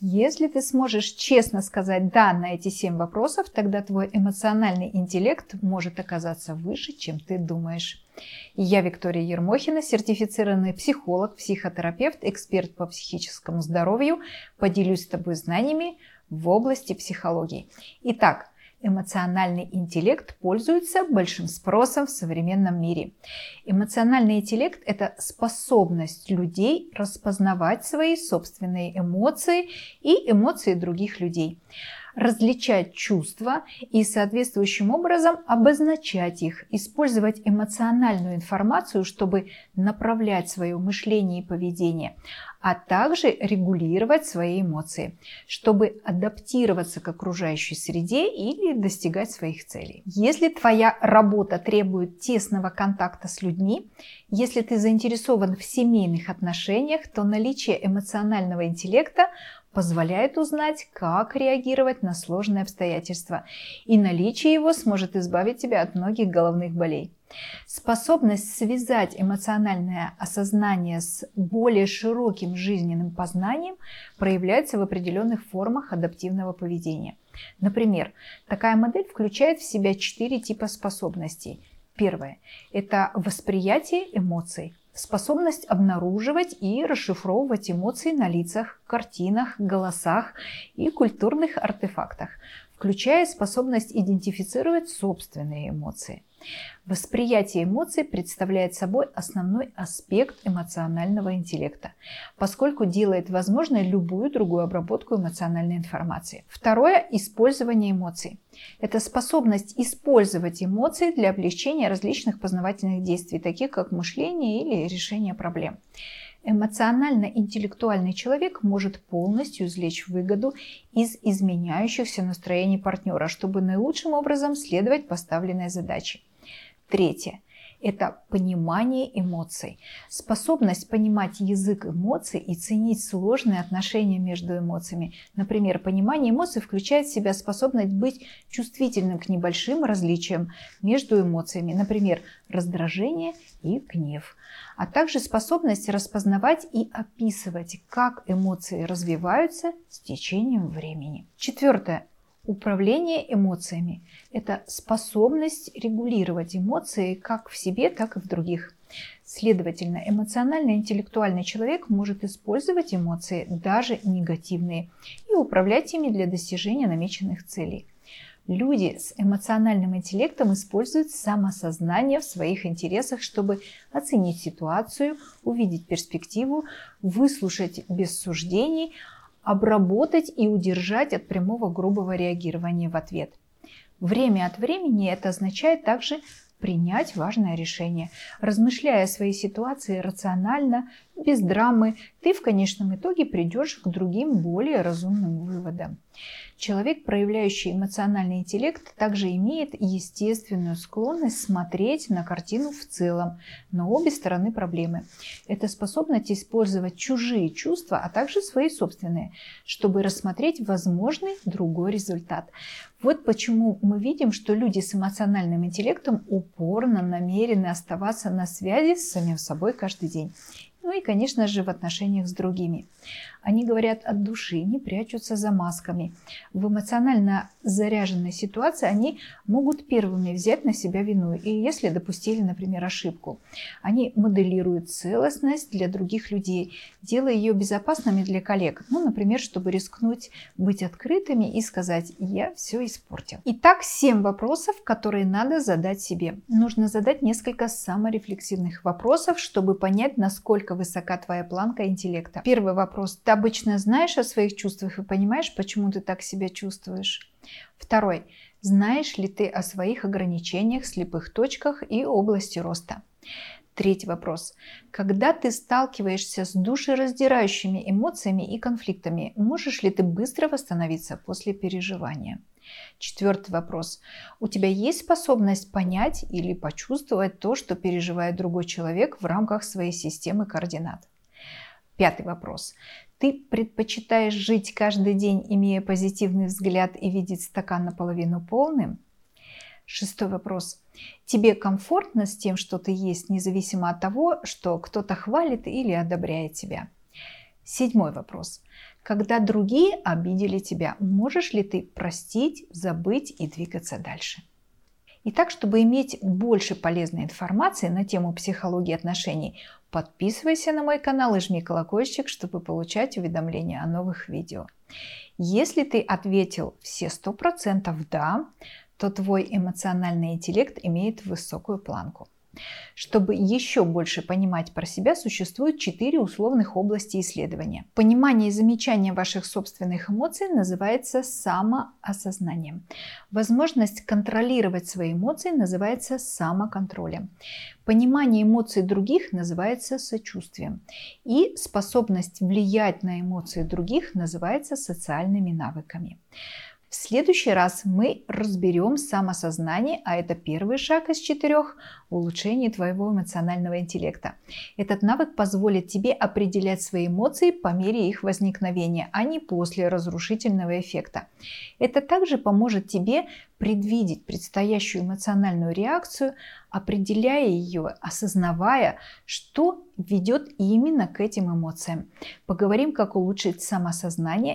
Если ты сможешь честно сказать «да» на эти семь вопросов, тогда твой эмоциональный интеллект может оказаться выше, чем ты думаешь. Я Виктория Ермохина, сертифицированный психолог, психотерапевт, эксперт по психическому здоровью. Поделюсь с тобой знаниями в области психологии. Итак, Эмоциональный интеллект пользуется большим спросом в современном мире. Эмоциональный интеллект – это способность людей распознавать свои собственные эмоции и эмоции других людей различать чувства и соответствующим образом обозначать их, использовать эмоциональную информацию, чтобы направлять свое мышление и поведение, а также регулировать свои эмоции, чтобы адаптироваться к окружающей среде или достигать своих целей. Если твоя работа требует тесного контакта с людьми, если ты заинтересован в семейных отношениях, то наличие эмоционального интеллекта позволяет узнать, как реагировать на сложные обстоятельства, и наличие его сможет избавить тебя от многих головных болей. Способность связать эмоциональное осознание с более широким жизненным познанием проявляется в определенных формах адаптивного поведения. Например, такая модель включает в себя четыре типа способностей. Первое – это восприятие эмоций способность обнаруживать и расшифровывать эмоции на лицах, картинах, голосах и культурных артефактах, включая способность идентифицировать собственные эмоции. Восприятие эмоций представляет собой основной аспект эмоционального интеллекта, поскольку делает возможной любую другую обработку эмоциональной информации. Второе – использование эмоций. Это способность использовать эмоции для облегчения различных познавательных действий, таких как мышление или решение проблем. Эмоционально-интеллектуальный человек может полностью извлечь выгоду из изменяющихся настроений партнера, чтобы наилучшим образом следовать поставленной задаче. Третье – это понимание эмоций. Способность понимать язык эмоций и ценить сложные отношения между эмоциями. Например, понимание эмоций включает в себя способность быть чувствительным к небольшим различиям между эмоциями, например, раздражение и гнев, а также способность распознавать и описывать, как эмоции развиваются с течением времени. Четвертое Управление эмоциями – это способность регулировать эмоции как в себе, так и в других. Следовательно, эмоционально-интеллектуальный человек может использовать эмоции, даже негативные, и управлять ими для достижения намеченных целей. Люди с эмоциональным интеллектом используют самосознание в своих интересах, чтобы оценить ситуацию, увидеть перспективу, выслушать без суждений, обработать и удержать от прямого грубого реагирования в ответ. Время от времени это означает также принять важное решение. Размышляя о своей ситуации рационально, без драмы, ты в конечном итоге придешь к другим более разумным выводам. Человек, проявляющий эмоциональный интеллект, также имеет естественную склонность смотреть на картину в целом, на обе стороны проблемы. Это способность использовать чужие чувства, а также свои собственные, чтобы рассмотреть возможный другой результат. Вот почему мы видим, что люди с эмоциональным интеллектом упорно намерены оставаться на связи с самим собой каждый день ну и, конечно же, в отношениях с другими. Они говорят от души, не прячутся за масками. В эмоционально заряженной ситуации они могут первыми взять на себя вину, и если допустили, например, ошибку. Они моделируют целостность для других людей, делая ее безопасными для коллег. Ну, например, чтобы рискнуть быть открытыми и сказать «я все испортил». Итак, 7 вопросов, которые надо задать себе. Нужно задать несколько саморефлексивных вопросов, чтобы понять, насколько высока твоя планка интеллекта. Первый вопрос. Ты обычно знаешь о своих чувствах и понимаешь, почему ты так себя чувствуешь? Второй. Знаешь ли ты о своих ограничениях, слепых точках и области роста? Третий вопрос. Когда ты сталкиваешься с душераздирающими эмоциями и конфликтами, можешь ли ты быстро восстановиться после переживания? Четвертый вопрос. У тебя есть способность понять или почувствовать то, что переживает другой человек в рамках своей системы координат? Пятый вопрос. Ты предпочитаешь жить каждый день, имея позитивный взгляд и видеть стакан наполовину полным? Шестой вопрос. Тебе комфортно с тем, что ты есть, независимо от того, что кто-то хвалит или одобряет тебя? Седьмой вопрос. когда другие обидели тебя, можешь ли ты простить, забыть и двигаться дальше? Итак, чтобы иметь больше полезной информации на тему психологии отношений, подписывайся на мой канал и жми колокольчик, чтобы получать уведомления о новых видео. Если ты ответил все 100% «да», то твой эмоциональный интеллект имеет высокую планку. Чтобы еще больше понимать про себя, существует четыре условных области исследования. Понимание и замечание ваших собственных эмоций называется самоосознанием. Возможность контролировать свои эмоции называется самоконтролем. Понимание эмоций других называется сочувствием. И способность влиять на эмоции других называется социальными навыками. В следующий раз мы разберем самосознание, а это первый шаг из четырех улучшений твоего эмоционального интеллекта. Этот навык позволит тебе определять свои эмоции по мере их возникновения, а не после разрушительного эффекта. Это также поможет тебе предвидеть предстоящую эмоциональную реакцию, определяя ее, осознавая, что ведет именно к этим эмоциям. Поговорим, как улучшить самосознание